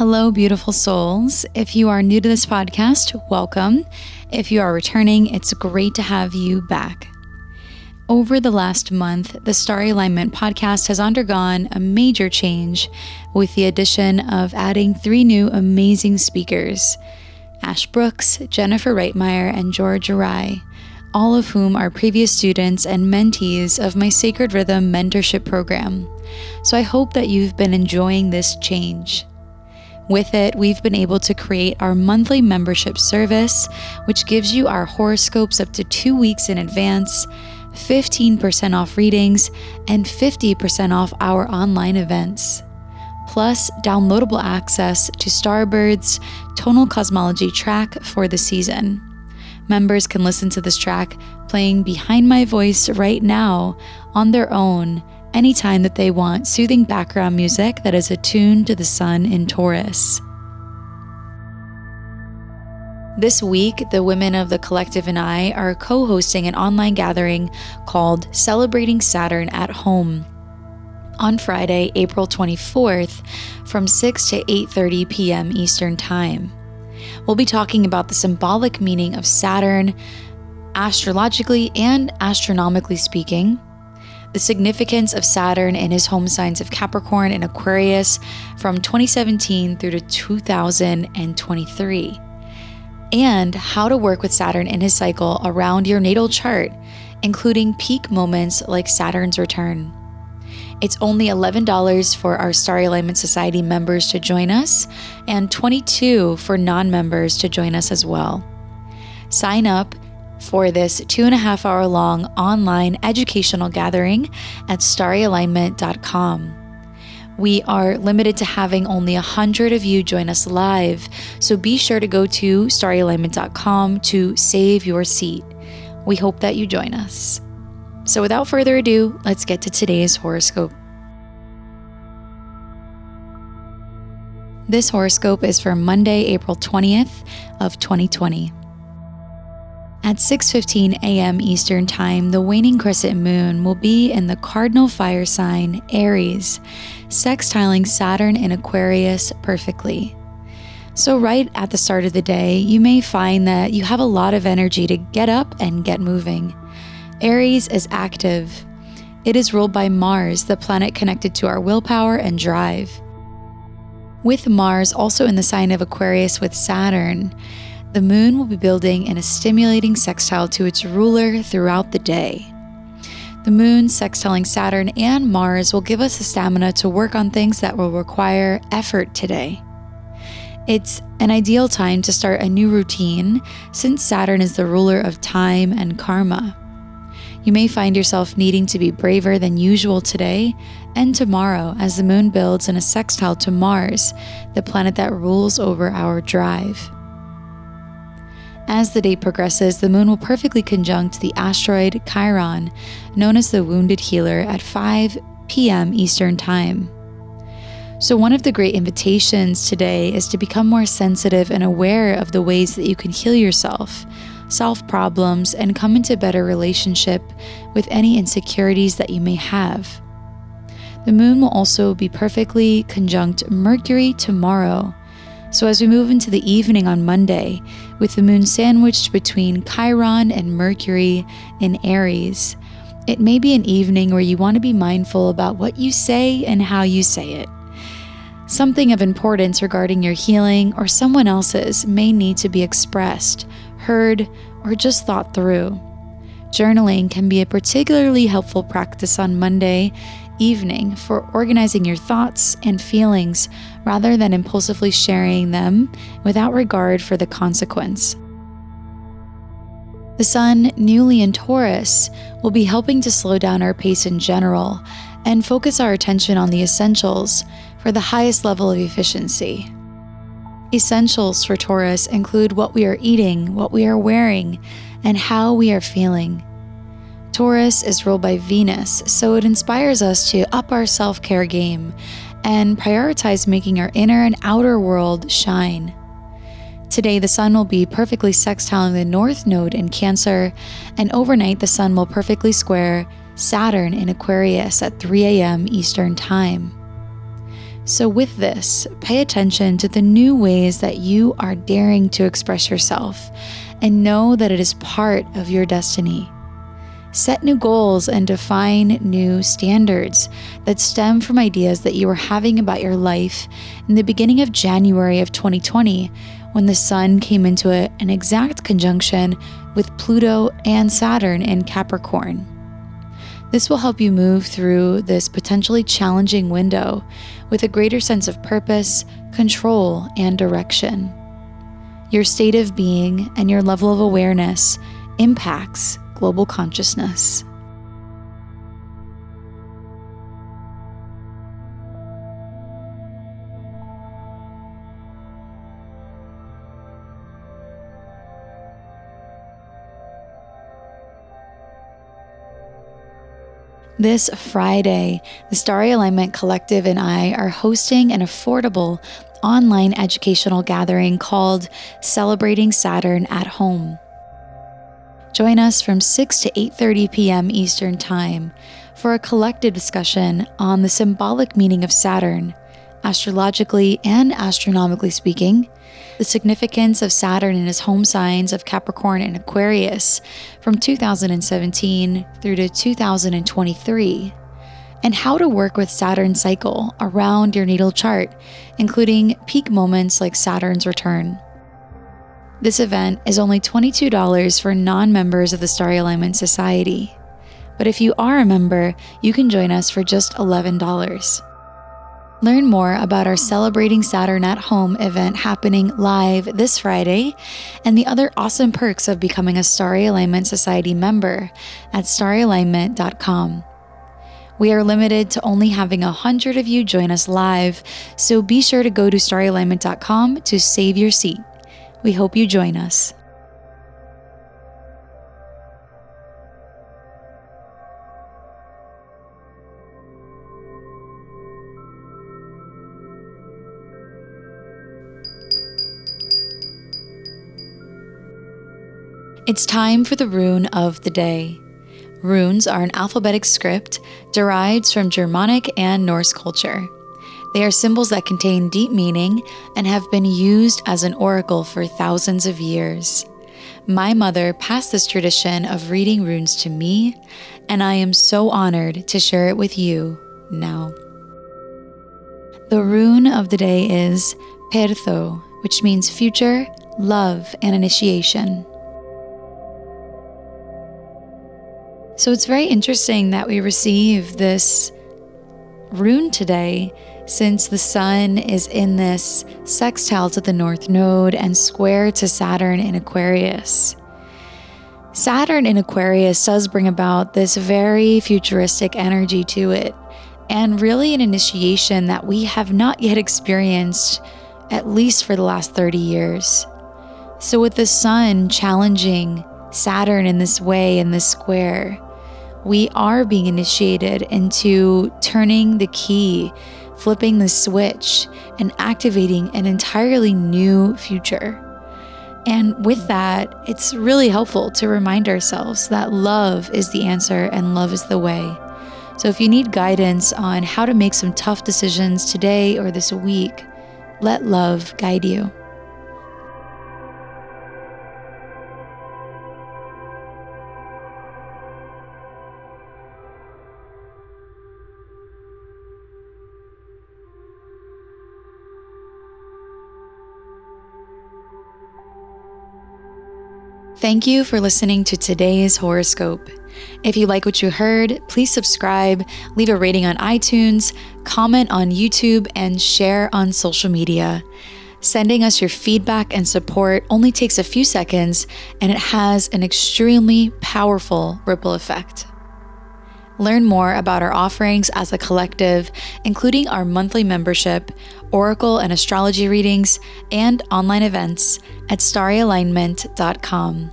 Hello, beautiful souls. If you are new to this podcast, welcome. If you are returning, it's great to have you back. Over the last month, the Starry Alignment podcast has undergone a major change with the addition of adding three new amazing speakers Ash Brooks, Jennifer Reitmeyer, and George Arai, all of whom are previous students and mentees of my Sacred Rhythm mentorship program. So I hope that you've been enjoying this change. With it, we've been able to create our monthly membership service, which gives you our horoscopes up to two weeks in advance, 15% off readings, and 50% off our online events. Plus, downloadable access to Starbird's tonal cosmology track for the season. Members can listen to this track playing behind my voice right now on their own anytime that they want soothing background music that is attuned to the sun in Taurus. This week, the women of the collective and I are co hosting an online gathering called Celebrating Saturn at Home on Friday, April 24th from 6 to 8:30 p.m. Eastern Time. We'll be talking about the symbolic meaning of Saturn astrologically and astronomically speaking, the significance of Saturn in his home signs of Capricorn and Aquarius from 2017 through to 2023, and how to work with Saturn in his cycle around your natal chart, including peak moments like Saturn's return. It's only $11 for our Star Alignment Society members to join us, and 22 for non members to join us as well. Sign up for this two and a half hour long online educational gathering at starryalignment.com. We are limited to having only 100 of you join us live, so be sure to go to starryalignment.com to save your seat. We hope that you join us. So, without further ado, let's get to today's horoscope. This horoscope is for Monday, April 20th of 2020. At 6:15 a.m. Eastern Time, the waning crescent moon will be in the cardinal fire sign Aries, sextiling Saturn in Aquarius perfectly. So right at the start of the day, you may find that you have a lot of energy to get up and get moving. Aries is active. It is ruled by Mars, the planet connected to our willpower and drive. With Mars also in the sign of Aquarius with Saturn, the moon will be building in a stimulating sextile to its ruler throughout the day. The moon sextiling Saturn and Mars will give us the stamina to work on things that will require effort today. It's an ideal time to start a new routine since Saturn is the ruler of time and karma. You may find yourself needing to be braver than usual today and tomorrow as the moon builds in a sextile to Mars, the planet that rules over our drive. As the day progresses, the moon will perfectly conjunct the asteroid Chiron, known as the Wounded Healer, at 5 p.m. Eastern Time. So, one of the great invitations today is to become more sensitive and aware of the ways that you can heal yourself, solve problems, and come into better relationship with any insecurities that you may have. The moon will also be perfectly conjunct Mercury tomorrow, so, as we move into the evening on Monday, with the moon sandwiched between Chiron and Mercury in Aries, it may be an evening where you want to be mindful about what you say and how you say it. Something of importance regarding your healing or someone else's may need to be expressed, heard, or just thought through. Journaling can be a particularly helpful practice on Monday evening for organizing your thoughts and feelings rather than impulsively sharing them without regard for the consequence. The Sun, newly in Taurus, will be helping to slow down our pace in general, and focus our attention on the essentials for the highest level of efficiency. Essentials for Taurus include what we are eating, what we are wearing, and how we are feeling. Taurus is ruled by Venus, so it inspires us to up our self care game and prioritize making our inner and outer world shine. Today, the Sun will be perfectly sextiling the North Node in Cancer, and overnight, the Sun will perfectly square Saturn in Aquarius at 3 a.m. Eastern Time. So, with this, pay attention to the new ways that you are daring to express yourself and know that it is part of your destiny. Set new goals and define new standards that stem from ideas that you were having about your life in the beginning of January of 2020 when the Sun came into a, an exact conjunction with Pluto and Saturn in Capricorn. This will help you move through this potentially challenging window with a greater sense of purpose, control, and direction. Your state of being and your level of awareness impacts global consciousness. This Friday, the Starry Alignment Collective and I are hosting an affordable online educational gathering called Celebrating Saturn at Home. Join us from 6 to 8:30 p.m. Eastern Time for a collective discussion on the symbolic meaning of Saturn, astrologically and astronomically speaking, the significance of Saturn in his home signs of Capricorn and Aquarius from 2017 through to 2023, and how to work with Saturn's cycle around your natal chart, including peak moments like Saturn's return. This event is only $22 for non members of the Starry Alignment Society. But if you are a member, you can join us for just $11. Learn more about our Celebrating Saturn at Home event happening live this Friday and the other awesome perks of becoming a Starry Alignment Society member at starryalignment.com. We are limited to only having 100 of you join us live, so be sure to go to starryalignment.com to save your seat. We hope you join us. It's time for the rune of the day. Runes are an alphabetic script derived from Germanic and Norse culture. They are symbols that contain deep meaning and have been used as an oracle for thousands of years. My mother passed this tradition of reading runes to me, and I am so honored to share it with you now. The rune of the day is Pertho, which means future, love, and initiation. So it's very interesting that we receive this rune today since the sun is in this sextile to the north node and square to Saturn in Aquarius. Saturn in Aquarius does bring about this very futuristic energy to it, and really an initiation that we have not yet experienced, at least for the last 30 years. So, with the sun challenging Saturn in this way, in this square, we are being initiated into turning the key, flipping the switch, and activating an entirely new future. And with that, it's really helpful to remind ourselves that love is the answer and love is the way. So if you need guidance on how to make some tough decisions today or this week, let love guide you. Thank you for listening to today's horoscope. If you like what you heard, please subscribe, leave a rating on iTunes, comment on YouTube, and share on social media. Sending us your feedback and support only takes a few seconds, and it has an extremely powerful ripple effect. Learn more about our offerings as a collective, including our monthly membership, oracle and astrology readings, and online events at starryalignment.com.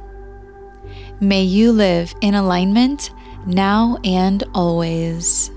May you live in alignment now and always.